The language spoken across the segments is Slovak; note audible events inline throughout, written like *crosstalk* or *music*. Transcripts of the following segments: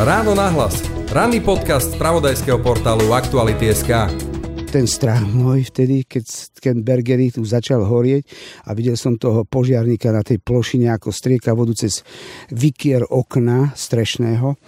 Ráno nahlas. Ranný podcast z pravodajského portálu Aktuality.sk ten strach môj vtedy, keď ten Bergery tu začal horieť a videl som toho požiarníka na tej plošine, ako strieka vodu cez vykier okna strešného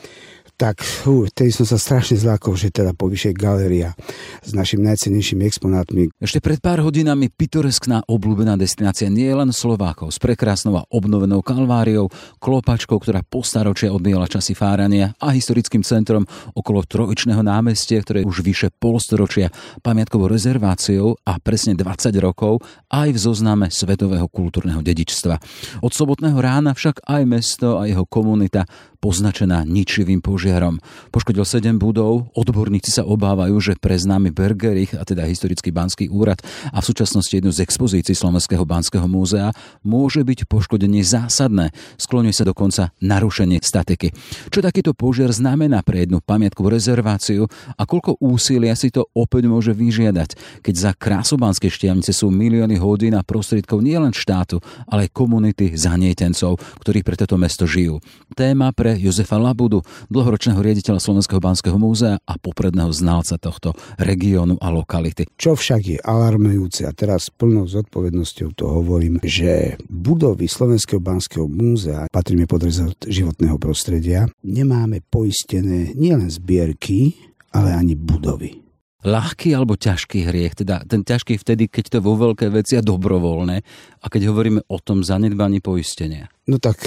tak fú, tedy som sa strašne zlákol, že teda povyšej galéria s našimi najcennejšími exponátmi. Ešte pred pár hodinami pitoreskná obľúbená destinácia nie len Slovákov s prekrásnou a obnovenou kalváriou, klopačkou, ktorá po staročia odbíjala časy fárania a historickým centrom okolo trojičného námestia, ktoré už vyše polstoročia pamiatkovou rezerváciou a presne 20 rokov aj v zozname Svetového kultúrneho dedičstva. Od sobotného rána však aj mesto a jeho komunita poznačená ničivým požiarom. Poškodil 7 budov, odborníci sa obávajú, že pre známy Bergerich, a teda historický banský úrad a v súčasnosti jednu z expozícií Slovenského banského múzea, môže byť poškodenie zásadné. Skloňuje sa dokonca narušenie statiky. Čo takýto požiar znamená pre jednu pamiatkovú rezerváciu a koľko úsilia si to opäť môže vyžiadať, keď za krásobanské štiavnice sú milióny hodín a prostriedkov nielen štátu, ale aj komunity zanietencov, ktorí pre toto mesto žijú. Téma pre Jozefa Labudu, dlhoročného riaditeľa Slovenského banského múzea a popredného znalca tohto regiónu a lokality. Čo však je alarmujúce, a teraz plnou zodpovednosťou to hovorím, že budovy Slovenského banského múzea, patríme pod rezort životného prostredia, nemáme poistené nielen zbierky, ale ani budovy ľahký alebo ťažký hriech. Teda ten ťažký vtedy, keď to vo veľké veci a dobrovoľné a keď hovoríme o tom zanedbaní poistenia. No tak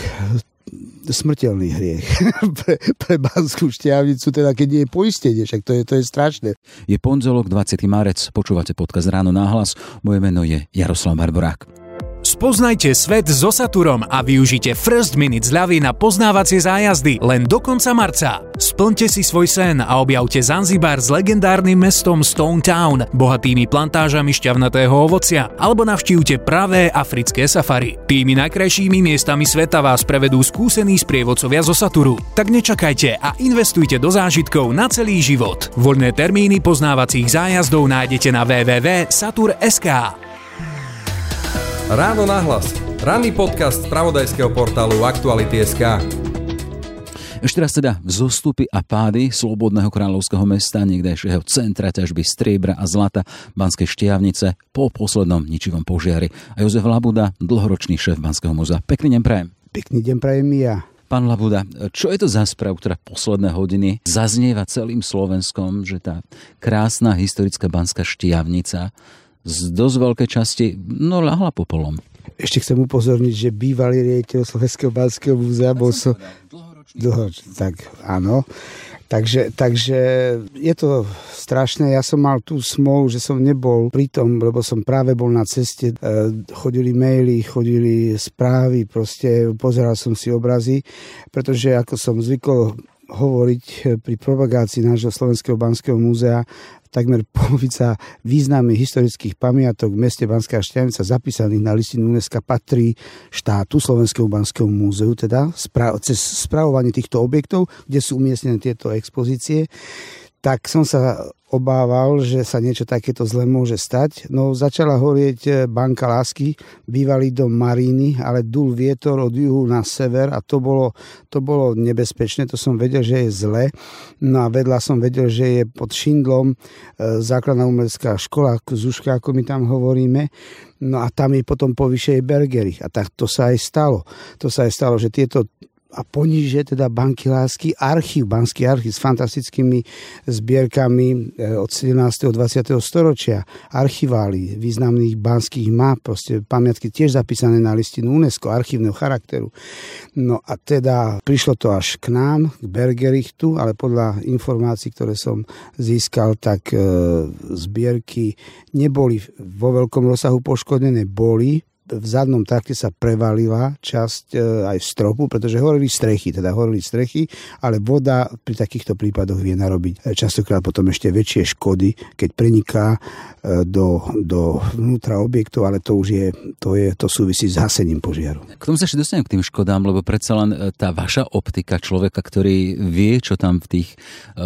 smrteľný hriech *laughs* pre, pre Banskú šťavnicu, teda keď nie je poistenie, však to je, to je strašné. Je pondelok 20. marec, počúvate podcast Ráno náhlas, moje meno je Jaroslav Barborák. Spoznajte svet so Saturom a využite First Minute zľavy na poznávacie zájazdy len do konca marca. Splňte si svoj sen a objavte Zanzibar s legendárnym mestom Stone Town, bohatými plantážami šťavnatého ovocia, alebo navštívte pravé africké safari. Tými najkrajšími miestami sveta vás prevedú skúsení sprievodcovia zo Saturu. Tak nečakajte a investujte do zážitkov na celý život. Voľné termíny poznávacích zájazdov nájdete na www.satur.sk. Ráno nahlas. Ranný podcast z pravodajského portálu Aktuality.sk. Ešte raz teda zostupy a pády Slobodného kráľovského mesta, niekdejšieho centra ťažby striebra a zlata Banskej štiavnice po poslednom ničivom požiari. A Jozef Labuda, dlhoročný šéf Banského múzea. Pekný deň prajem. Pekný deň prajem ja. Pán Labuda, čo je to za správ, ktorá posledné hodiny zaznieva celým Slovenskom, že tá krásna historická banská štiavnica z dosť veľkej časti no ľahla popolom. Ešte chcem upozorniť, že bývalý riaditeľ Slovenského Banského múzea bol som... Dlho, tak áno. Takže, takže je to strašné. Ja som mal tú smolu, že som nebol pri tom, lebo som práve bol na ceste. E, chodili maily, chodili správy, proste pozeral som si obrazy, pretože ako som zvykol hovoriť pri propagácii nášho Slovenského banského múzea, takmer polovica významných historických pamiatok v meste Banská Štiavnica zapísaných na listinu UNESCO patrí štátu Slovenského Banského múzeu, teda cez spravovanie týchto objektov, kde sú umiestnené tieto expozície. Tak som sa obával, že sa niečo takéto zle môže stať. No začala horieť e, banka lásky, bývalý dom Maríny, ale dul vietor od juhu na sever a to bolo, to bolo nebezpečné, to som vedel, že je zle. No a vedľa som vedel, že je pod Šindlom e, základná umelecká škola, Zuška, ako my tam hovoríme. No a tam je potom po vyššej Bergerich. A tak to sa aj stalo. To sa aj stalo, že tieto a poníže teda banky lásky, archív, banský archív s fantastickými zbierkami e, od 17. 20. storočia, archivály významných banských map, proste pamiatky tiež zapísané na listinu UNESCO, archívneho charakteru. No a teda prišlo to až k nám, k Bergerichtu, ale podľa informácií, ktoré som získal, tak e, zbierky neboli vo veľkom rozsahu poškodené, boli, v zadnom trakte sa prevalila časť e, aj stropu, pretože horeli strechy, teda horeli strechy, ale voda pri takýchto prípadoch vie narobiť e, častokrát potom ešte väčšie škody, keď preniká e, do, do vnútra objektov, ale to už je, to, je, to súvisí s hasením požiaru. K tomu sa ešte dostanem k tým škodám, lebo predsa len tá vaša optika človeka, ktorý vie, čo tam v tých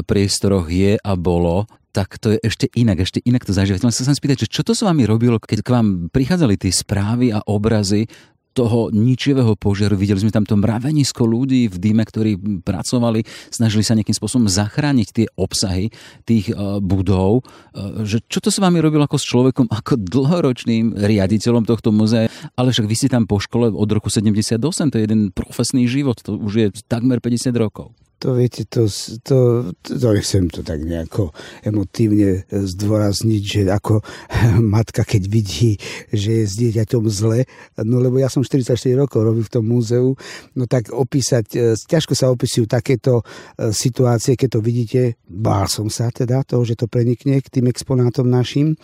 priestoroch je a bolo, tak to je ešte inak, ešte inak to zažívať. Len sa chcem spýtať, čo to s vami robilo, keď k vám prichádzali tie správy a obrazy toho ničivého požiaru. Videli sme tam to mravenisko ľudí v dýme, ktorí pracovali, snažili sa nejakým spôsobom zachrániť tie obsahy tých uh, budov. Uh, že čo to s vami robilo ako s človekom, ako dlhoročným riaditeľom tohto muzea? Ale však vy ste tam po škole od roku 78, to je jeden profesný život, to už je takmer 50 rokov. To viete, to, to, to, to nechcem to tak nejako emotívne zdôrazniť, že ako *laughs* matka, keď vidí, že je s dieťaťom zle, no lebo ja som 44 rokov robil v tom múzeu, no tak opísať, e, ťažko sa opisujú takéto e, situácie, keď to vidíte, bál som sa teda toho, že to prenikne k tým exponátom našim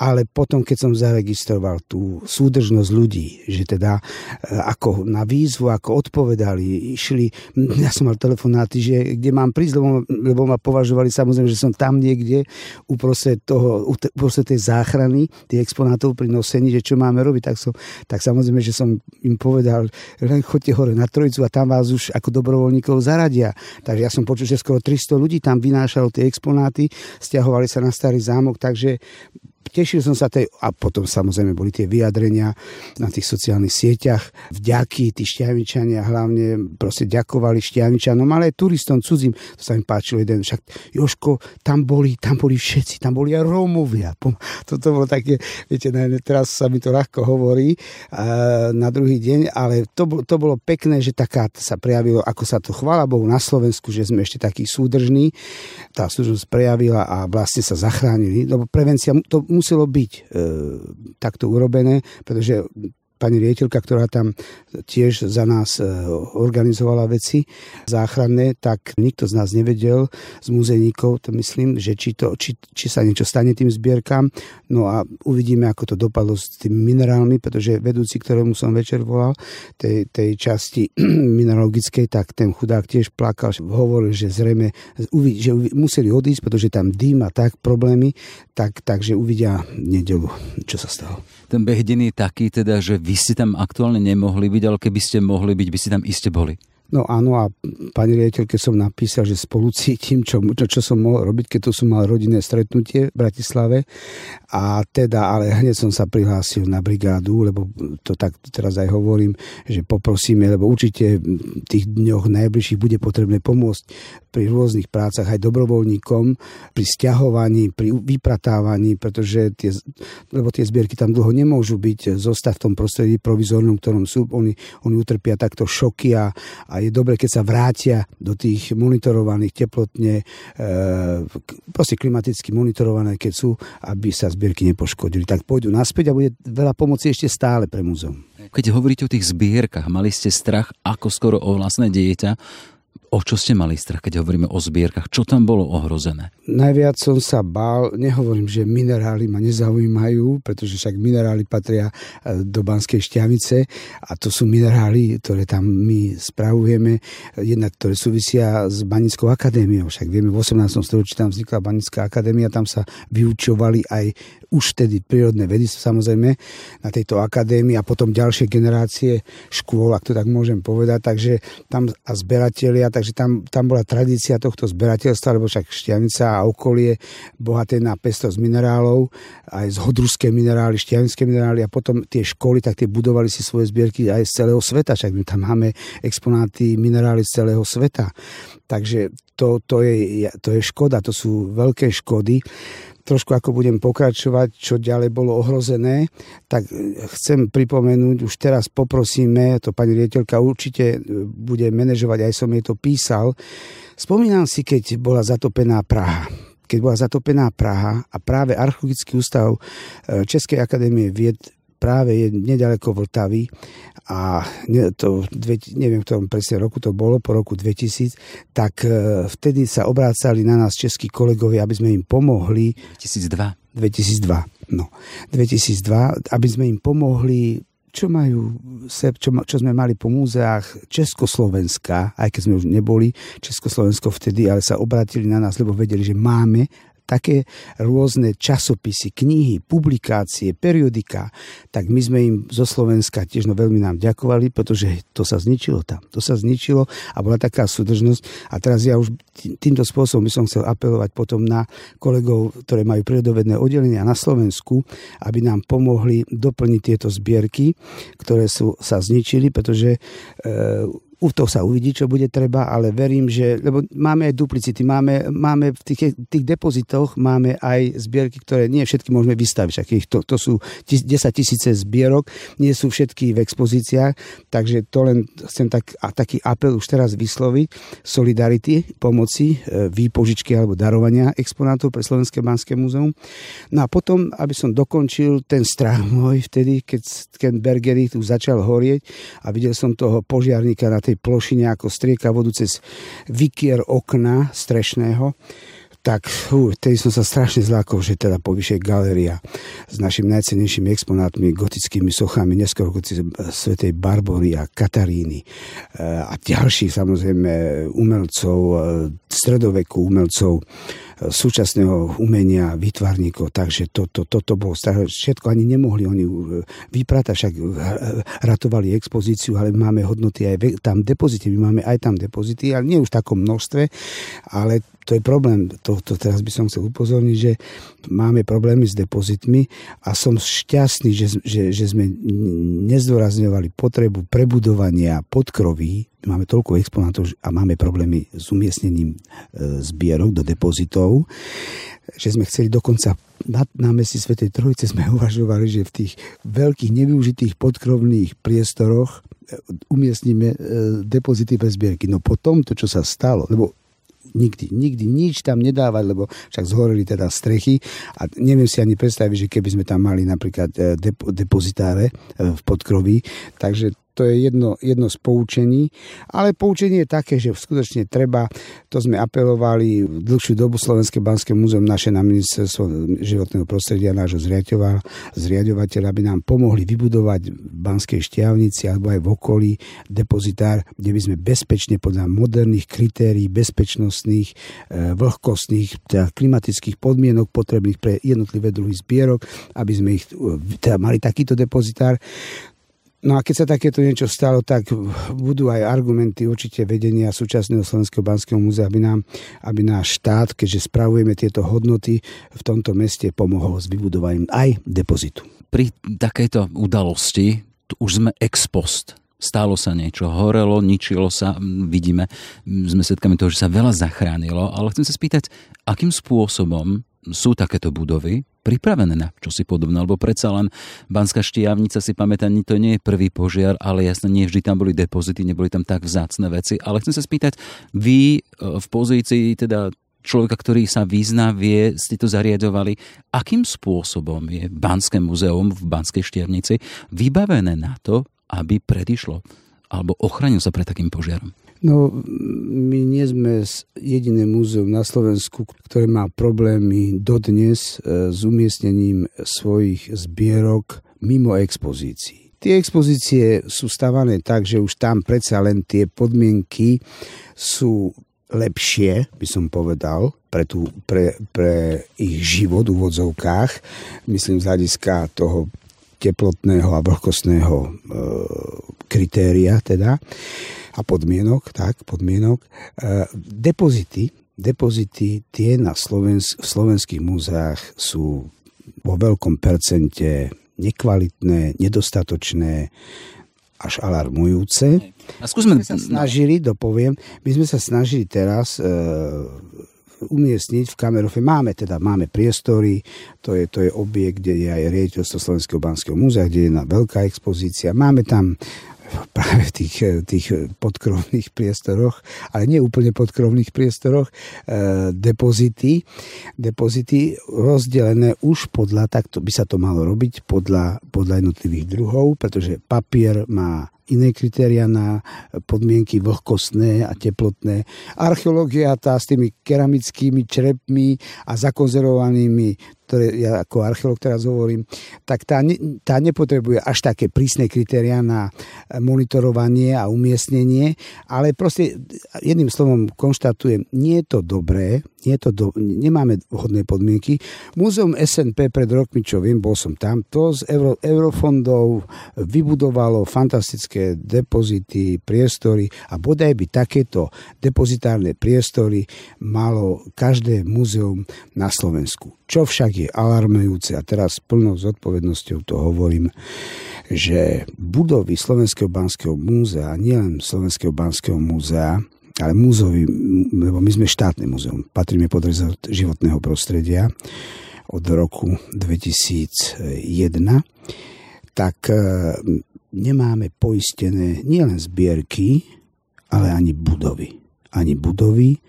ale potom, keď som zaregistroval tú súdržnosť ľudí, že teda e, ako na výzvu, ako odpovedali, išli, ja som mal telefonáty, že kde mám prísť, lebo, lebo ma považovali samozrejme, že som tam niekde uprostred, toho, uprostred tej záchrany, tých exponátov pri nosení, že čo máme robiť, tak, som, tak samozrejme, že som im povedal, len chodte hore na trojicu a tam vás už ako dobrovoľníkov zaradia. Takže ja som počul, že skoro 300 ľudí tam vynášalo tie exponáty, stiahovali sa na starý zámok, takže tešil som sa tej, a potom samozrejme boli tie vyjadrenia na tých sociálnych sieťach, vďaky, tí šťavničania hlavne proste ďakovali šťavničanom, ale aj turistom cudzím, to sa mi páčilo jeden, však Joško, tam boli, tam boli všetci, tam boli aj Rómovia. Toto bolo také, viete, teraz sa mi to ľahko hovorí na druhý deň, ale to, to bolo pekné, že taká sa prejavilo, ako sa to chvála Bohu na Slovensku, že sme ešte takí súdržní, tá súdržnosť prejavila a vlastne sa zachránili, lebo prevencia, to muselo byť e, takto urobené, pretože pani riediteľka, ktorá tam tiež za nás e, organizovala veci záchranné, tak nikto z nás nevedel, z muzejníkov, to myslím, že či, to, či, či sa niečo stane tým zbierkam. No a uvidíme, ako to dopadlo s tými minerálmi, pretože vedúci, ktorému som večer volal, tej, tej časti *clears throat* mineralogickej, tak ten chudák tiež plakal, hovoril, že zrejme že museli odísť, pretože tam dým a tak problémy, tak, takže uvidia nedelu, čo sa stalo. Ten beh je taký teda, že vy ste tam aktuálne nemohli byť, ale keby ste mohli byť, by ste tam iste boli. No áno a pani riaditeľke som napísal, že spolu cítim, čo, čo, čo som mohol robiť, keď tu som mal rodinné stretnutie v Bratislave. A teda, ale hneď som sa prihlásil na brigádu, lebo to tak teraz aj hovorím, že poprosíme, lebo určite v tých dňoch najbližších bude potrebné pomôcť pri rôznych prácach aj dobrovoľníkom, pri stiahovaní, pri vypratávaní, pretože tie, lebo tie zbierky tam dlho nemôžu byť, zostať v tom prostredí provizornom, ktorom sú. Oni, oni utrpia takto šoky a, a je dobre, keď sa vrátia do tých monitorovaných teplotne, e, proste klimaticky monitorované, keď sú, aby sa zbierky nepoškodili. Tak pôjdu naspäť a bude veľa pomoci ešte stále pre múzeum. Keď hovoríte o tých zbierkach, mali ste strach ako skoro o vlastné dieťa, O čo ste mali strach, keď hovoríme o zbierkach? Čo tam bolo ohrozené? Najviac som sa bál, nehovorím, že minerály ma nezaujímajú, pretože však minerály patria e, do Banskej šťavice a to sú minerály, ktoré tam my spravujeme, jednak ktoré súvisia s Banickou akadémiou. Však vieme, v 18. storočí tam vznikla Banická akadémia, tam sa vyučovali aj už tedy prírodné vedy samozrejme na tejto akadémii a potom ďalšie generácie škôl, ak to tak môžem povedať, takže tam a zberatelia, takže tam, tam bola tradícia tohto zberateľstva, lebo však Šťavnica a okolie bohaté na pestosť minerálov, aj z hodruské minerály, šťavnické minerály a potom tie školy, tak tie budovali si svoje zbierky aj z celého sveta, však my tam máme exponáty minerály z celého sveta. Takže to, to, je, to je škoda, to sú veľké škody trošku ako budem pokračovať, čo ďalej bolo ohrozené, tak chcem pripomenúť, už teraz poprosíme, to pani riediteľka určite e, bude manažovať, aj som jej to písal. Spomínam si, keď bola zatopená Praha keď bola zatopená Praha a práve Archeologický ústav e, Českej akadémie vied práve je nedaleko Vltavy a to, neviem, v ktorom presne roku to bolo, po roku 2000, tak e, vtedy sa obrácali na nás českí kolegovia, aby sme im pomohli. 2002. 2002, no. 2002, aby sme im pomohli čo majú, čo, čo sme mali po múzeách Československa, aj keď sme už neboli Československo vtedy, ale sa obratili na nás, lebo vedeli, že máme také rôzne časopisy, knihy, publikácie, periodika, tak my sme im zo Slovenska tiež no veľmi nám ďakovali, pretože to sa zničilo tam. To sa zničilo a bola taká súdržnosť. A teraz ja už týmto spôsobom by som chcel apelovať potom na kolegov, ktoré majú prírodovedné oddelenia na Slovensku, aby nám pomohli doplniť tieto zbierky, ktoré sú, sa zničili, pretože e, u to sa uvidí, čo bude treba, ale verím, že, lebo máme aj duplicity, máme, máme v tých, tých depozitoch máme aj zbierky, ktoré nie všetky môžeme vystaviť, to, to sú 10 tisíce zbierok, nie sú všetky v expozíciách, takže to len chcem tak, a taký apel už teraz vysloviť, solidarity, pomoci, e, výpožičky alebo darovania exponátov pre Slovenské Banské múzeum. No a potom, aby som dokončil ten strach môj vtedy, keď Ken Bergery tu začal horieť a videl som toho požiarníka na tej tej plošine, ako strieka vodu cez vykier okna strešného, tak uh, tedy som sa strašne zlákol, že teda povyšej galéria s našimi najcennejšími exponátmi, gotickými sochami, neskôr svetej Barbory a Kataríny uh, a ďalších samozrejme umelcov, uh, stredoveku umelcov, súčasného umenia, vytvarníkov, takže toto to, to, to bolo staré. Všetko ani nemohli oni e, vypratať, však e, ratovali expozíciu, ale máme hodnoty aj tam depozity, my máme aj tam depozity, ale nie už v takom množstve, ale to je problém, to, to teraz by som chcel upozorniť, že máme problémy s depozitmi a som šťastný, že, že, že sme nezdôrazňovali potrebu prebudovania podkroví, máme toľko exponátov a máme problémy s umiestnením e, zbierok do depozitov, že sme chceli dokonca na námestí Svetej Trojice sme *laughs* uvažovali, že v tých veľkých nevyužitých podkrovných priestoroch e, umiestnime e, depozity bez zbierky. No potom to, čo sa stalo, lebo nikdy, nikdy nič tam nedávať, lebo však zhoreli teda strechy a neviem si ani predstaviť, že keby sme tam mali napríklad e, depozitáre e, v podkroví, takže to je jedno, jedno z poučení, ale poučenie je také, že skutočne treba, to sme apelovali dlhšiu dobu Slovenské banské múzeum naše na ministerstvo životného prostredia, nášho zriadovateľa, aby nám pomohli vybudovať v Banskej šťavnici alebo aj v okolí depozitár, kde by sme bezpečne podľa moderných kritérií bezpečnostných, e, vlhkostných, teda klimatických podmienok potrebných pre jednotlivé druhy zbierok, aby sme ich e, teda mali takýto depozitár. No a keď sa takéto niečo stalo, tak budú aj argumenty určite vedenia súčasného Slovenského banského múzea, aby, nám, aby náš štát, keďže spravujeme tieto hodnoty v tomto meste, pomohol s vybudovaním aj depozitu. Pri takejto udalosti už sme ex post stalo sa niečo, horelo, ničilo sa, vidíme, sme svedkami toho, že sa veľa zachránilo, ale chcem sa spýtať, akým spôsobom sú takéto budovy pripravené na čosi podobné, lebo predsa len Banská štiavnica si pamätá, to nie je prvý požiar, ale jasne nie vždy tam boli depozity, neboli tam tak vzácne veci, ale chcem sa spýtať, vy e, v pozícii teda človeka, ktorý sa vyzná, vie, ste to zariadovali, akým spôsobom je Banské muzeum v Banskej štiavnici vybavené na to, aby predišlo alebo ochránil sa pred takým požiarom? No, my nie sme jediné múzeum na Slovensku, ktoré má problémy dodnes e, s umiestnením svojich zbierok mimo expozícií. Tie expozície sú stavané tak, že už tam predsa len tie podmienky sú lepšie, by som povedal, pre, tú, pre, pre ich život v úvodzovkách. Myslím z hľadiska toho teplotného a vlhkostného e, kritéria teda a podmienok, tak, podmienok. E, depozity, depozity tie na Slovens- v slovenských múzeách sú vo veľkom percente nekvalitné, nedostatočné, až alarmujúce. A skúsme... My sme sa snažili, dopoviem, my sme sa snažili teraz e, umiestniť v Kamerofe. Máme teda, máme priestory, to je, to je objekt, kde je aj riaditeľstvo Slovenského banského múzea, kde je na veľká expozícia. Máme tam *laughs* práve v tých, tých podkrovných priestoroch, ale nie úplne podkrovných priestoroch, e, depozity, depozity rozdelené už podľa, tak to by sa to malo robiť, podľa, podľa jednotlivých druhov, pretože papier má iné kritéria na podmienky vlhkostné a teplotné. Archeológia tá s tými keramickými črepmi a zakonzervovanými ktoré ja ako archeolog teraz hovorím, tak tá, tá nepotrebuje až také prísne kritéria na monitorovanie a umiestnenie, ale proste jedným slovom konštatujem, nie je to dobré, nie to do, nemáme vhodné podmienky. Múzeum SNP pred rokmi, čo viem, bol som tam, to z euro, eurofondov vybudovalo fantastické depozity, priestory a bodaj by takéto depozitárne priestory malo každé múzeum na Slovensku. Čo však je alarmujúce, a teraz plnou zodpovednosťou to hovorím, že budovy Slovenského banského múzea, nielen Slovenského banského múzea, ale múzeovi, lebo my sme štátne múzeum, patríme pod rezort životného prostredia od roku 2001, tak e, nemáme poistené nielen zbierky, ale ani budovy. Ani budovy.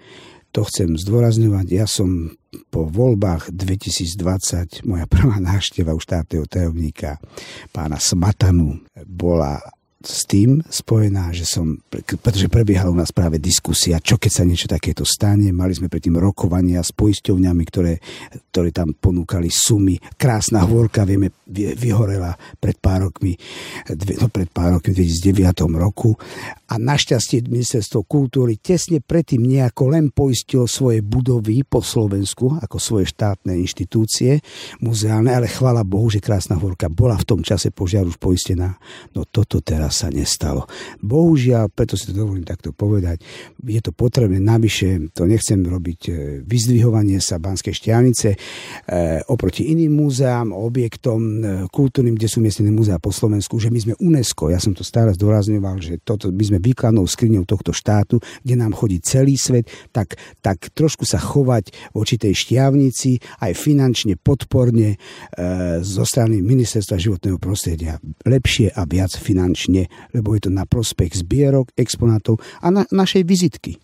To chcem zdôrazňovať. Ja som po voľbách 2020, moja prvá návšteva u štátneho tajomníka pána Smatanu bola s tým spojená, že som, pretože prebiehala u nás práve diskusia, čo keď sa niečo takéto stane. Mali sme predtým rokovania s poisťovňami, ktoré, ktoré tam ponúkali sumy. Krásna hôrka, vieme, vyhorela pred pár rokmi, no pred pár rokmi, v 2009 roku. A našťastie ministerstvo kultúry tesne predtým nejako len poistilo svoje budovy po Slovensku, ako svoje štátne inštitúcie muzeálne, ale chvála Bohu, že Krásna hôrka bola v tom čase požiar už poistená. No toto teraz sa nestalo. Bohužiaľ, preto si to dovolím takto povedať, je to potrebné, navyše to nechcem robiť e, vyzdvihovanie sa Banskej šťavnice e, oproti iným múzeám, objektom e, kultúrnym, kde sú miestnené múzea po Slovensku, že my sme UNESCO, ja som to stále zdôrazňoval, že toto, my sme výkladnou skriňou tohto štátu, kde nám chodí celý svet, tak, tak trošku sa chovať voči tej šťavnici aj finančne, podporne e, zo strany Ministerstva životného prostredia. Lepšie a viac finančne nie, lebo je to na prospech zbierok, exponátov a na, našej vizitky.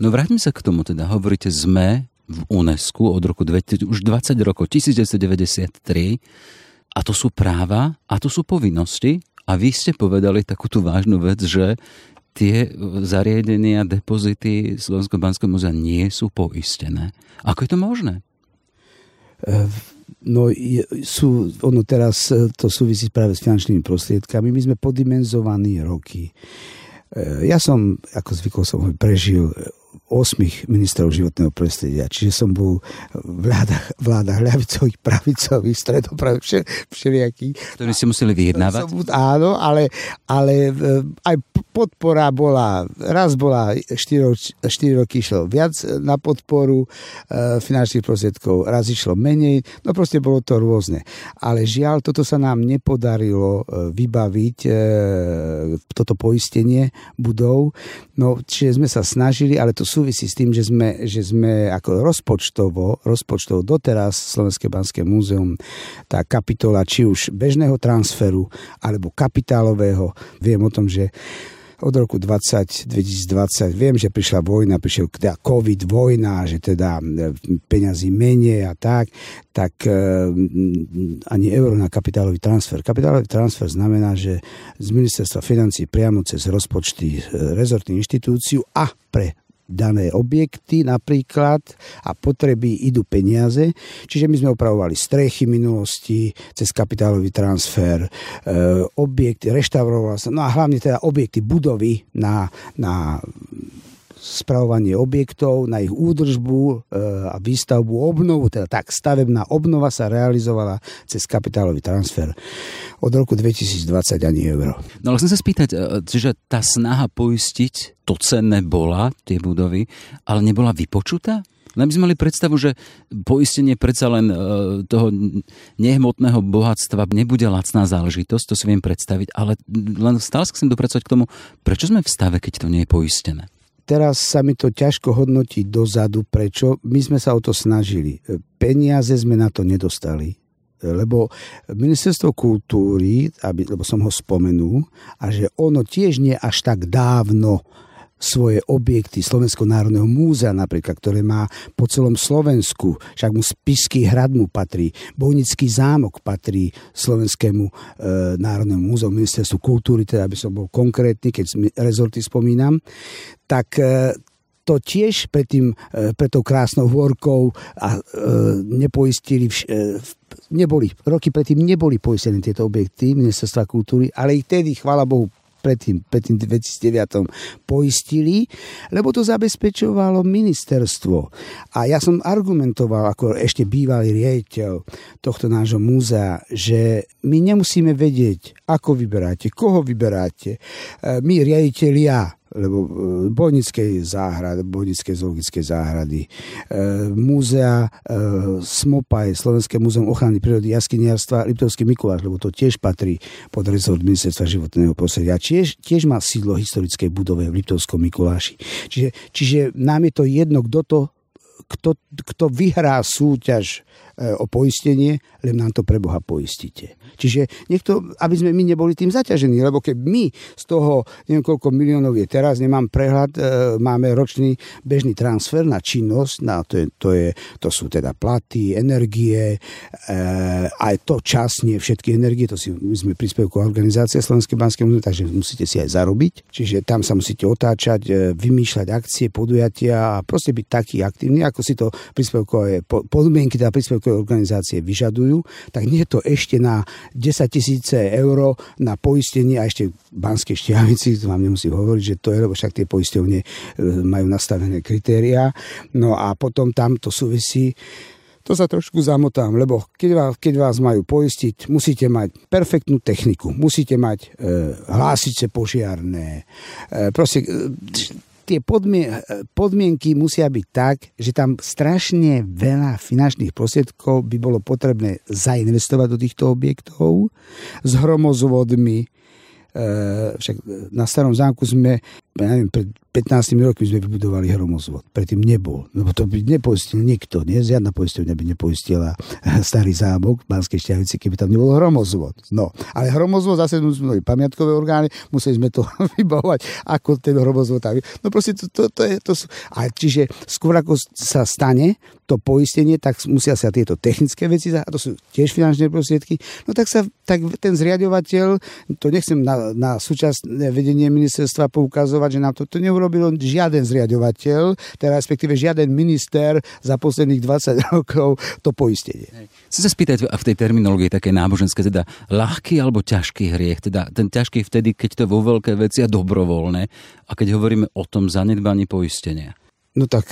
No vráťme sa k tomu teda. Hovoríte, sme v UNESCO od roku 20, už 20 rokov, 1993 a to sú práva a to sú povinnosti a vy ste povedali takú tú vážnu vec, že tie zariadenia, depozity Slovensko-Banského múzea nie sú poistené. Ako je to možné? Uh, No sú, ono teraz e, to súvisí práve s finančnými prostriedkami. My sme podimenzovaní roky. E, ja som, ako zvykol som, prežil osmých ministrov životného prostredia. Čiže som bol v vládach, vládach ľavicových, pravicových, stredopravých, všelijakých. Ktorí si museli vyjednávať? Som, áno, ale, ale e, aj podpora bola, raz bola 4, 4 roky išlo viac na podporu e, finančných prostriedkov, raz išlo menej, no proste bolo to rôzne. Ale žiaľ, toto sa nám nepodarilo e, vybaviť, e, toto poistenie budov, no čiže sme sa snažili, ale to súvisí s tým, že sme, že sme ako rozpočtovo, rozpočtovo doteraz Slovenské banské múzeum, tá kapitola či už bežného transferu alebo kapitálového, viem o tom, že od roku 20, 2020, viem, že prišla vojna, prišiel teda COVID, vojna, že teda e, peňazí menej a tak, tak e, ani euro na kapitálový transfer. Kapitálový transfer znamená, že z ministerstva financí priamo cez rozpočty e, rezortných inštitúciu a pre dané objekty napríklad a potreby idú peniaze. Čiže my sme opravovali strechy minulosti cez kapitálový transfer, e, objekty, reštauroval sa, no a hlavne teda objekty, budovy na, na spravovanie objektov, na ich údržbu e, a výstavbu, obnovu, teda tak, stavebná obnova sa realizovala cez kapitálový transfer od roku 2020 ani euro. No ale chcem sa spýtať, že tá snaha poistiť to cenné bola, tie budovy, ale nebola vypočutá? Len by sme mali predstavu, že poistenie predsa len e, toho nehmotného bohatstva nebude lacná záležitosť, to si viem predstaviť, ale len stále sa chcem dopracovať k tomu, prečo sme v stave, keď to nie je poistené? Teraz sa mi to ťažko hodnotí dozadu, prečo. My sme sa o to snažili. Peniaze sme na to nedostali lebo ministerstvo kultúry, aby, lebo som ho spomenul, a že ono tiež nie až tak dávno svoje objekty Slovensko národného múzea napríklad, ktoré má po celom Slovensku, však mu Spisky hrad mu patrí, Bojnický zámok patrí Slovenskému e, národnému múzeu, ministerstvu kultúry, teda aby som bol konkrétny, keď rezorty spomínam, tak e, to tiež pred, tým, e, pred tou krásnou horkou a e, nepoistili, vš, e, neboli, roky predtým neboli poistené tieto objekty ministerstva kultúry, ale ich tedy, chvála Bohu, predtým, predtým 2009 poistili, lebo to zabezpečovalo ministerstvo. A ja som argumentoval ako ešte bývalý riaditeľ tohto nášho múzea, že my nemusíme vedieť, ako vyberáte, koho vyberáte. E, my, riaditeľia, lebo e, bojnickej záhrady, bojnickej zoologickej záhrady, e, múzea e, SMOPAJ, Slovenské múzeum ochrany prírody, jaskyniarstva, Liptovský Mikuláš, lebo to tiež patrí pod rezort ministerstva životného prostredia. Tiež, tiež má sídlo historickej budove v Liptovskom Mikuláši. Čiže, čiže nám je to jedno, kto to kto, kto vyhrá súťaž o poistenie, len nám to pre Boha poistíte. Čiže niekto, aby sme my neboli tým zaťažení, lebo keď my z toho, neviem koľko miliónov je teraz, nemám prehľad, e, máme ročný bežný transfer na činnosť, na to, je, to, je, to sú teda platy, energie, e, aj to čas, nie všetky energie, to si my sme príspevková organizácia Slovenskej banskej múzeum, takže musíte si aj zarobiť. Čiže tam sa musíte otáčať, e, vymýšľať akcie, podujatia a proste byť taký aktívny, ako si to príspevkové podmienky teda príspevkové organizácie vyžadujú, tak nie je to ešte na 10 tisíce eur na poistenie a ešte Banskej štiavnici, to vám nemusím hovoriť, že to je, lebo však tie poisťovne e, majú nastavené kritériá. No a potom tam to súvisí to sa trošku zamotám, lebo keď vás, keď vás majú poistiť, musíte mať perfektnú techniku, musíte mať e, hlásice požiarné, e, proste e, tie podmien- podmienky musia byť tak, že tam strašne veľa finančných prostriedkov by bolo potrebné zainvestovať do týchto objektov s hromozvodmi. E, však na starom zámku sme, ja neviem, pred 15 rokmi sme vybudovali hromozvod. Predtým nebol. Lebo to by nepoistil nikto. Nie? Žiadna poistovňa by nepoistila *laughs* starý zámok v Banskej šťavici, keby tam nebol hromozvod. No, ale hromozvod zase sme pamiatkové orgány, museli sme to *laughs* vybavovať, ako ten hromozvod No proste to, to, to, je, to sú... A čiže skôr ako sa stane to poistenie, tak musia sa tieto technické veci, a to sú tiež finančné prostriedky, no tak sa tak ten zriadovateľ, to nechcem na, na súčasné vedenie ministerstva poukazovať, že nám to, neurobil žiaden zriadovateľ, teda respektíve žiaden minister za posledných 20 *laughs* rokov to poistenie. Chcem sa spýtať v tej terminológii také náboženské, teda ľahký alebo ťažký hriech, teda ten ťažký vtedy, keď to vo veľké veci a dobrovoľné a keď hovoríme o tom zanedbaní poistenia. No tak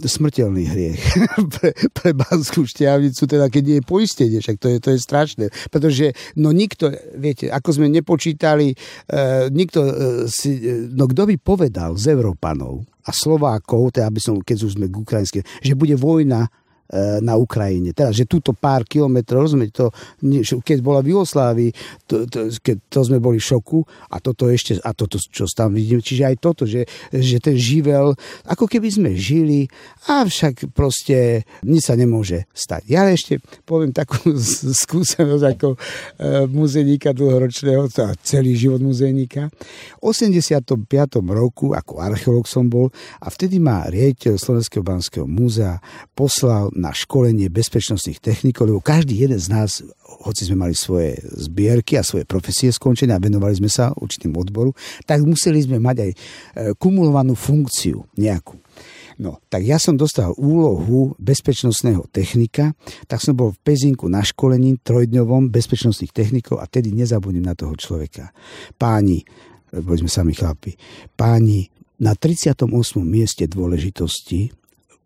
smrteľný hriech *laughs* pre, pre Banskú šťavnicu, teda keď nie je poistenie, však to je, to je strašné. Pretože no nikto, viete, ako sme nepočítali, e, nikto e, si, e, no kto by povedal z Európanov a Slovákov, teda aby som, keď už sme k ukrajinské, že bude vojna na Ukrajine. Teda, že túto pár kilometrov, rozumiete, to, keď bola v Jugoslávii, to, to, keď to sme boli v šoku a toto ešte, a toto, čo tam vidím, čiže aj toto, že, že ten živel, ako keby sme žili, a však proste nič sa nemôže stať. Ja ešte poviem takú *laughs* skúsenosť ako e, muzejníka dlhoročného, celý život muzejníka. V 85. roku ako archeológ som bol a vtedy ma riaditeľ Slovenského banského múzea poslal na školenie bezpečnostných technikov, lebo každý jeden z nás, hoci sme mali svoje zbierky a svoje profesie skončené a venovali sme sa určitým odboru, tak museli sme mať aj e, kumulovanú funkciu nejakú. No, tak ja som dostal úlohu bezpečnostného technika, tak som bol v Pezinku na školení trojdňovom bezpečnostných technikov a tedy nezabudím na toho človeka. Páni, boli sme sami chlapi, páni, na 38. mieste dôležitosti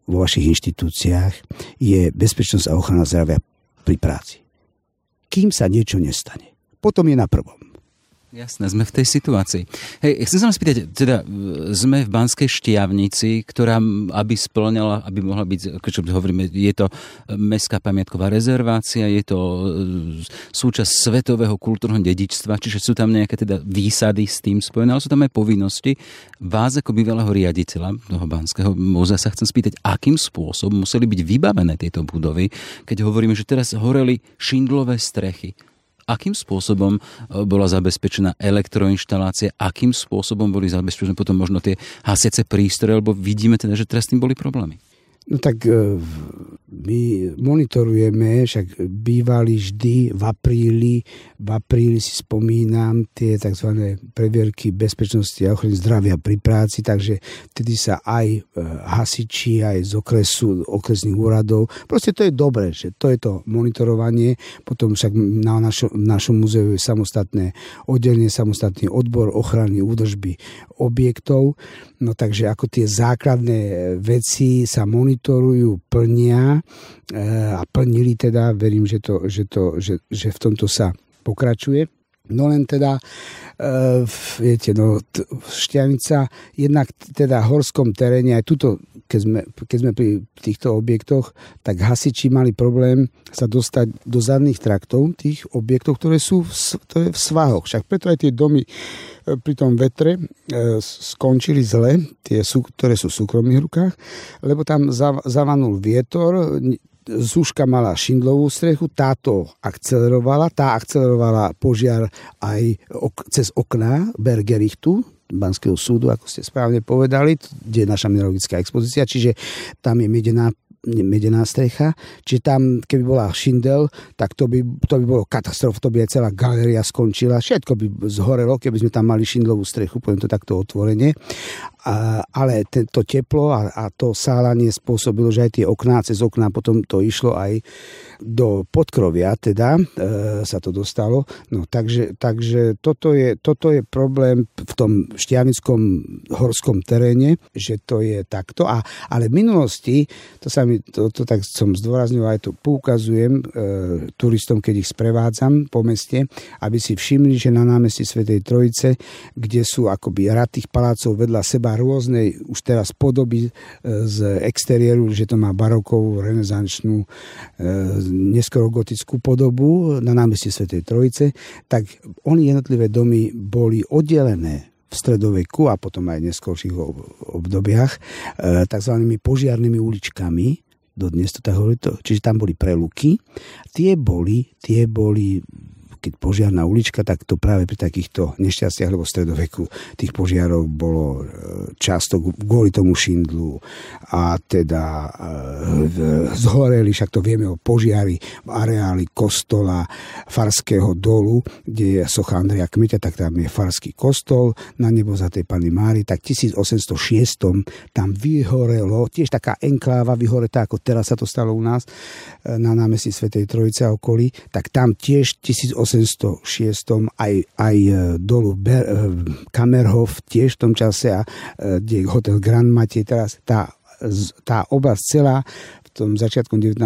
vo vašich inštitúciách je bezpečnosť a ochrana zdravia pri práci. Kým sa niečo nestane. Potom je na prvom. Jasné, sme v tej situácii. Hej, chcem sa vám spýtať, teda sme v Banskej štiavnici, ktorá, aby splňala, aby mohla byť, čo hovoríme, je to mestská pamiatková rezervácia, je to e, súčasť svetového kultúrneho dedičstva, čiže sú tam nejaké teda výsady s tým spojené, ale sú tam aj povinnosti. Vás ako bývalého riaditeľa toho Banského múzea sa chcem spýtať, akým spôsobom museli byť vybavené tieto budovy, keď hovoríme, že teraz horeli šindlové strechy akým spôsobom e, bola zabezpečená elektroinštalácia, akým spôsobom boli zabezpečené potom možno tie hasiace prístroje, lebo vidíme teda, že teraz tým boli problémy. No tak e, my monitorujeme, však bývali vždy v apríli, v apríli si spomínam tie tzv. previerky bezpečnosti a ochrany zdravia pri práci, takže vtedy sa aj e, hasiči, aj z okresu, okresných úradov, proste to je dobré, že to je to monitorovanie, potom však na našo, našom múzeu je samostatné oddelenie, samostatný odbor ochrany údržby objektov, no takže ako tie základné veci sa monitorujú, plnia a plnili teda, verím, že, to, že, to, že, že v tomto sa pokračuje. No len teda, uh, viete, no, Šťavnica, jednak teda v horskom teréne, aj tuto, keď sme, keď sme pri týchto objektoch, tak hasiči mali problém sa dostať do zadných traktov tých objektov, ktoré sú v, ktoré v svahoch. Však preto aj tie domy e, pri tom vetre e, skončili zle, tie, sú, ktoré sú v súkromných rukách, lebo tam zavanul vietor, Zúška mala šindlovú strechu, táto akcelerovala, tá akcelerovala požiar aj ok- cez okná Bergerichtu, Banského súdu, ako ste správne povedali, kde je naša mineralogická expozícia, čiže tam je medená medená strecha, čiže tam, keby bola šindel, tak to by, to by bolo katastrof, to by aj celá galéria skončila, všetko by zhorelo, keby sme tam mali šindlovú strechu, poviem to takto otvorene. Ale to teplo a, a to sálanie spôsobilo, že aj tie okná, cez okná potom to išlo aj do podkrovia, teda e, sa to dostalo. No takže, takže toto, je, toto je problém v tom šťavnickom horskom teréne, že to je takto. A, ale v minulosti, to sa mi to, to tak som zdôraznil, aj to poukazujem e, turistom, keď ich sprevádzam po meste, aby si všimli, že na námestí Svetej Trojice, kde sú akoby rad tých palácov vedľa seba rôznej už teraz podoby e, z exteriéru, že to má barokovú, renesančnú, e, neskoro gotickú podobu na námestí Svetej Trojice, tak oni jednotlivé domy boli oddelené v stredoveku a potom aj v neskôrších obdobiach e, tzv. požiarnými uličkami, dodnes to tak hovorí to, čiže tam boli preluky, tie boli, tie boli keď požiarná ulička, tak to práve pri takýchto nešťastiach, lebo stredoveku tých požiarov bolo e, často kvôli tomu šindlu. A teda e, zhoreli, však to vieme o požiari v areáli kostola Farského dolu, kde je socha Andreja Kmeťa, tak tam je Farský kostol na nebo za tej Pany Mári, tak 1806 tam vyhorelo, tiež taká enkláva vyhoretá, ako teraz sa to stalo u nás e, na námestí Svetej Trojice a okolí, tak tam tiež 1800 1806 aj, aj e, dolu Ber, e, Kamerhof tiež v tom čase a e, kde hotel Grand Matej teraz tá, tá oblasť celá tom začiatkom 19.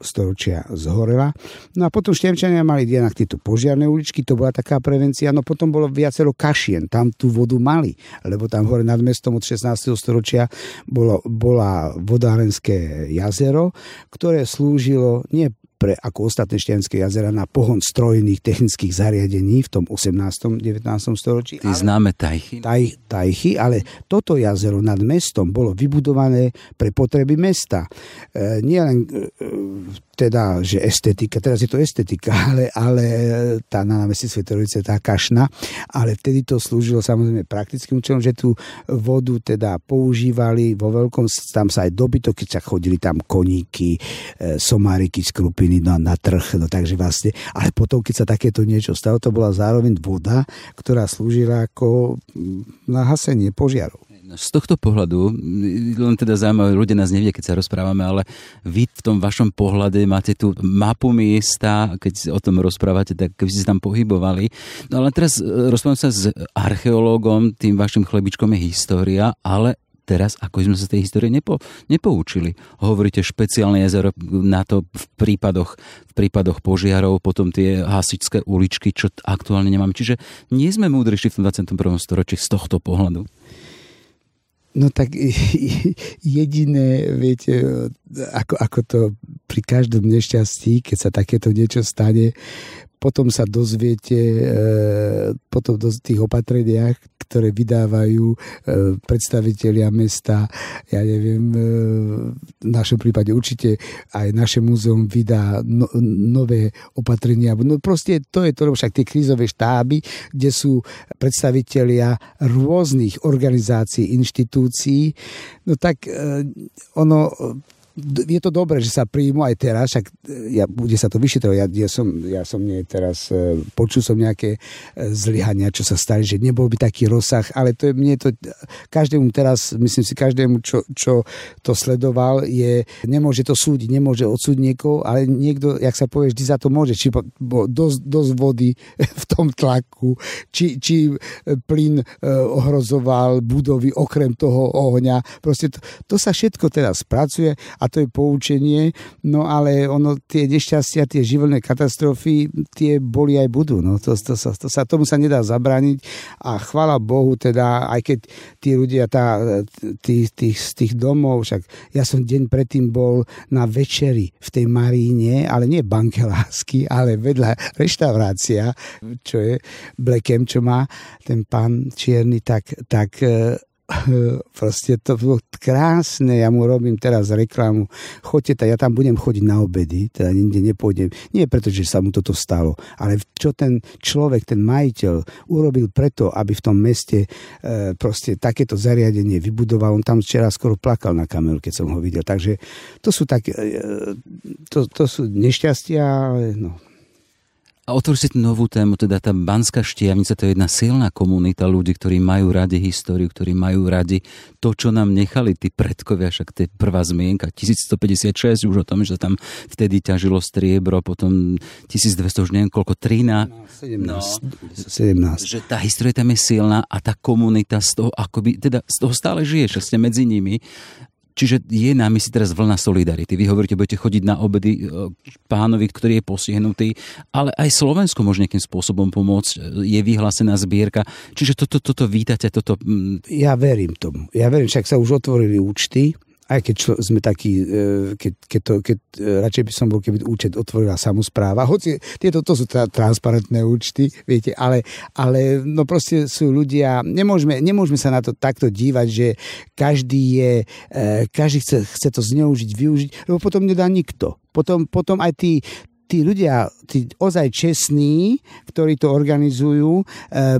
storočia zhorela. No a potom Števčania mali jednak tieto požiarné uličky, to bola taká prevencia, no potom bolo viacero kašien, tam tú vodu mali, lebo tam hore nad mestom od 16. storočia bolo, bola vodárenské jazero, ktoré slúžilo nie pre, ako ostatné šťanské jazera na pohon strojných technických zariadení v tom 18. 19. storočí. Tí známe tajchy. Taj, tajchy, ale toto jazero nad mestom bolo vybudované pre potreby mesta. E, nie len e, teda, že estetika, teraz je to estetika, *laughs* ale, ale tá na námestí Svetorice, tá kašna, ale vtedy to slúžilo samozrejme praktickým účelom, že tú vodu teda používali vo veľkom, tam sa aj dobytok, keď sa chodili tam koníky, e, somáriky, skrupiny na, na trh, no takže vlastne, ale potom, keď sa takéto niečo stalo, to bola zároveň voda, ktorá slúžila ako na hasenie požiarov. Z tohto pohľadu, len teda zaujímavé, ľudia nás nevie, keď sa rozprávame, ale vy v tom vašom pohľade máte tú mapu miesta, keď o tom rozprávate, tak keby ste tam pohybovali. No ale teraz e, rozprávam sa s archeológom, tým vašim chlebičkom je história, ale teraz, ako sme sa tej histórie nepo, nepoučili. Hovoríte špeciálne jazero na to v prípadoch, v prípadoch požiarov, potom tie hasičské uličky, čo aktuálne nemáme. Čiže nie sme múdrejší v 21. storočí z tohto pohľadu. No tak jediné, viete, ako, ako to pri každom nešťastí, keď sa takéto niečo stane, potom sa dozviete e, do tých opatreniach, ktoré vydávajú e, predstavitelia mesta. Ja neviem, e, v našom prípade určite aj naše múzeum vydá no, nové opatrenia. No proste to je to, však tie krízové štáby, kde sú predstavitelia rôznych organizácií, inštitúcií, no tak ono je to dobré, že sa príjmu aj teraz, však ja, bude sa to vyšetrovať. Ja, ja, som, ja som nie teraz, počul som nejaké zlyhania, čo sa stali, že nebol by taký rozsah, ale to je, mne to, každému teraz, myslím si, každému, čo, čo to sledoval, je, nemôže to súdiť, nemôže odsúdiť niekoho, ale niekto, jak sa povie, vždy za to môže, či bo dosť, dosť vody *laughs* v tom tlaku, či, či plyn ohrozoval budovy okrem toho ohňa. Proste to, to sa všetko teraz pracuje a to je poučenie, no ale ono, tie nešťastia, tie živelné katastrofy, tie boli aj budú. No, to, to, sa, to sa, tomu sa nedá zabrániť a chvala Bohu teda, aj keď tí ľudia tá, tí, tých, z tých domov, však ja som deň predtým bol na večeri v tej Maríne, ale nie banke lásky, ale vedľa reštaurácia, čo je Blekem, čo má ten pán Čierny, tak, tak e, *laughs* proste to bolo krásne, ja mu robím teraz reklamu, choďte ja tam budem chodiť na obedy, teda nikde nepôjdem, nie preto, že sa mu toto stalo, ale čo ten človek, ten majiteľ urobil preto, aby v tom meste e, proste takéto zariadenie vybudoval, on tam včera skoro plakal na kameru, keď som ho videl, takže to sú také, e, to, to sú nešťastia, ale no, a otvorili tú novú tému, teda tá Banská štiavnica, to je jedna silná komunita ľudí, ktorí majú radi históriu, ktorí majú radi to, čo nám nechali tí predkovia, však to je prvá zmienka, 1156 už o tom, že tam vtedy ťažilo striebro, potom 1200 už neviem koľko, 13. 17. No, 17. Že tá história tam je silná a tá komunita z toho akoby, teda z toho stále žije, že ste medzi nimi Čiže je námi si teraz vlna solidarity. Vy hovoríte, budete chodiť na obedy e, pánovi, ktorý je posihnutý, ale aj Slovensko môže nejakým spôsobom pomôcť. E, je vyhlásená zbierka. Čiže toto, toto vítate, toto... Mm, ja verím tomu. Ja verím, však sa už otvorili účty aj keď čo, sme takí, e, keď, keď, to, keď e, radšej by som bol, keby účet otvorila samozpráva, hoci tieto to sú tra, transparentné účty, viete, ale, ale no proste sú ľudia, nemôžeme, nemôžeme sa na to takto dívať, že každý je, e, každý chce, chce to zneužiť, využiť, lebo potom nedá nikto. Potom, potom aj tí, tí ľudia, tí ozaj čestní, ktorí to organizujú,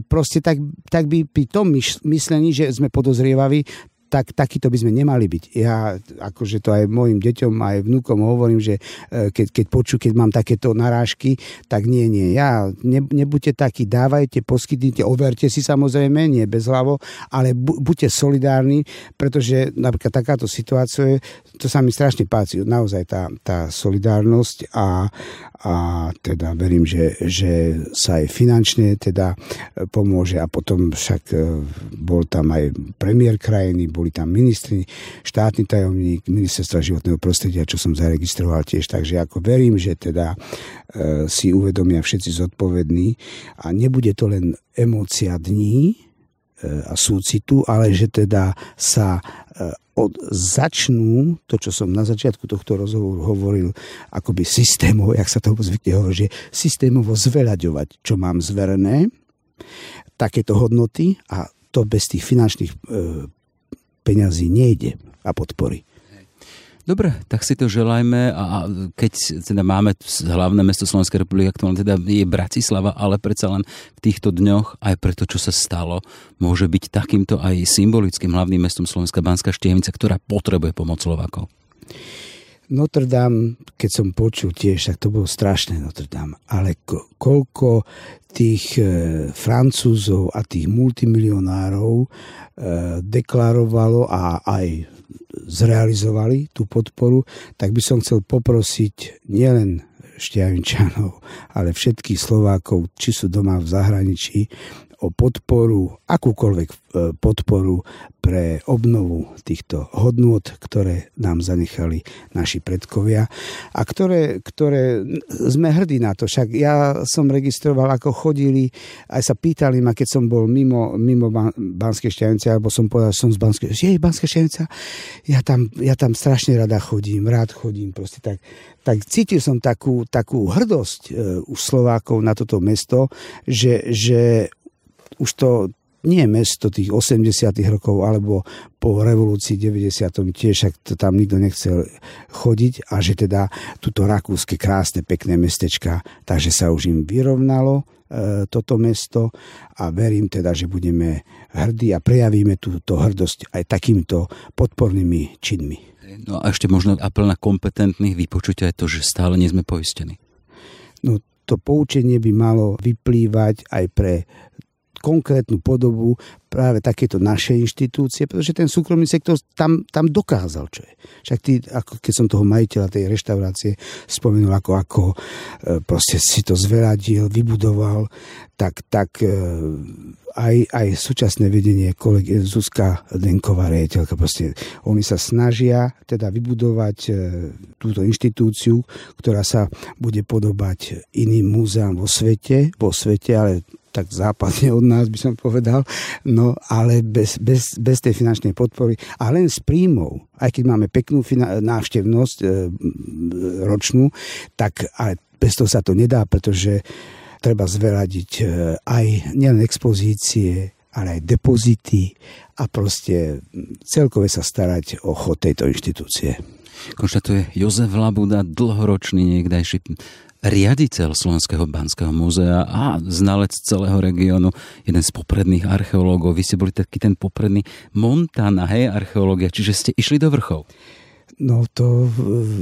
proste tak, tak by pri tom myslení, že sme podozrievaví, tak takýto by sme nemali byť. Ja akože to aj mojim deťom, aj vnúkom hovorím, že e, keď, keď poču, keď mám takéto narážky, tak nie, nie. Ja, ne, nebuďte takí, dávajte, poskytnite, overte si samozrejme, nie bez hlavo, ale bu, buďte solidárni, pretože napríklad takáto situácia, to sa mi strašne páči, naozaj tá, tá solidárnosť a, a teda verím, že, že sa aj finančne teda pomôže. A potom však e, bol tam aj premiér krajiny, boli tam ministri, štátny tajomník, ministerstva životného prostredia, čo som zaregistroval tiež, takže ako verím, že teda e, si uvedomia všetci zodpovední a nebude to len emócia dní e, a súcitu, ale že teda sa e, od, začnú to, čo som na začiatku tohto rozhovoru hovoril, akoby systémovo, jak sa to zvykne hovorí, že systémovo zveľaďovať, čo mám zverené, takéto hodnoty a to bez tých finančných e, peňazí nejde a podpory. Dobre, tak si to želajme a keď teda máme hlavné mesto Slovenskej republiky, aktuálne teda je Bratislava, ale predsa len v týchto dňoch aj pre to, čo sa stalo, môže byť takýmto aj symbolickým hlavným mestom Slovenská Banská Štievica, ktorá potrebuje pomoc Slovákov. Notre Dame, keď som počul tiež, tak to bolo strašné Notre Dame, ale ko- koľko tých e, Francúzov a tých multimilionárov e, deklarovalo a aj zrealizovali tú podporu, tak by som chcel poprosiť nielen Štiavinčanov, ale všetkých Slovákov, či sú doma v zahraničí, o podporu, akúkoľvek e, podporu pre obnovu týchto hodnôt, ktoré nám zanechali naši predkovia a ktoré, ktoré sme hrdí na to. Však ja som registroval, ako chodili, aj sa pýtali ma, keď som bol mimo, mimo Banskej Šťavnice, alebo som povedal, že som z Banskej, že je Banská Šťavnica, ja tam, ja tam strašne rada chodím, rád chodím, proste tak, tak cítil som takú, takú hrdosť e, u Slovákov na toto mesto, že, že už to nie mesto tých 80 rokov alebo po revolúcii 90. tiež, však to tam nikto nechcel chodiť a že teda túto rakúske krásne pekné mestečka, takže sa už im vyrovnalo, toto mesto a verím teda, že budeme hrdí a prejavíme túto hrdosť aj takýmito podpornými činmi. No a ešte možno apel na kompetentných vypočuť aj to, že stále nie sme poistení. No to poučenie by malo vyplývať aj pre konkrétnu podobu práve takéto naše inštitúcie, pretože ten súkromný sektor tam, tam dokázal, čo je. Však ty, ako keď som toho majiteľa tej reštaurácie spomenul, ako, ako e, proste si to zveradil, vybudoval, tak, tak e, aj, aj súčasné vedenie kolegy Zuzka Denková rejiteľka, proste oni sa snažia teda vybudovať e, túto inštitúciu, ktorá sa bude podobať iným múzeám vo svete, vo svete, ale tak západne od nás by som povedal, no ale bez, bez, bez tej finančnej podpory. A len s príjmov, aj keď máme peknú fina- návštevnosť e, ročnú, tak ale bez toho sa to nedá, pretože treba zveradiť e, aj nielen expozície, ale aj depozity a proste celkové sa starať o chod tejto inštitúcie. Konštatuje Jozef Labuda, dlhoročný niekdajší riaditeľ Slovenského banského múzea a znalec celého regiónu, jeden z popredných archeológov. Vy ste boli taký ten popredný Montana, hej, archeológia, čiže ste išli do vrchov. No to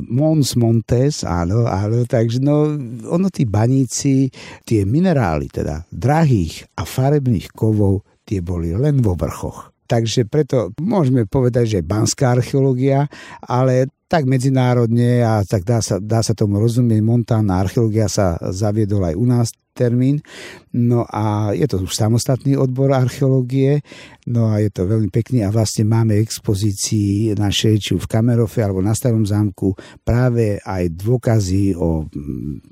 Mons Montes, áno, áno, takže no, ono tí baníci, tie minerály teda, drahých a farebných kovov, tie boli len vo vrchoch. Takže preto môžeme povedať, že banská archeológia, ale tak medzinárodne a tak dá sa, dá sa tomu rozumieť. Montánna archeológia sa zaviedol aj u nás termín. No a je to už samostatný odbor archeológie, no a je to veľmi pekný a vlastne máme expozícii našej, či v Kamerofe alebo na Starom zámku práve aj dôkazy o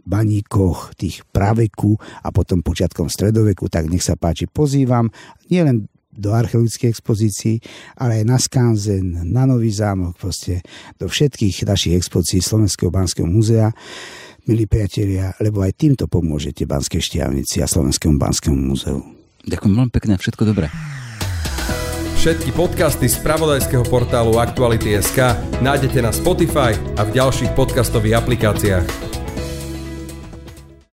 baníkoch tých praveku a potom počiatkom stredoveku, tak nech sa páči, pozývam nielen do archeologických expozícií, ale aj na Skanzen, na Nový zámok, proste do všetkých našich expozícií Slovenského Banského múzea, milí priatelia, lebo aj týmto pomôžete Banskej štiavnici a Slovenskému Banskému múzeu. Ďakujem veľmi pekne, všetko dobré. Všetky podcasty z pravodajského portálu Aktuality.sk nájdete na Spotify a v ďalších podcastových aplikáciách.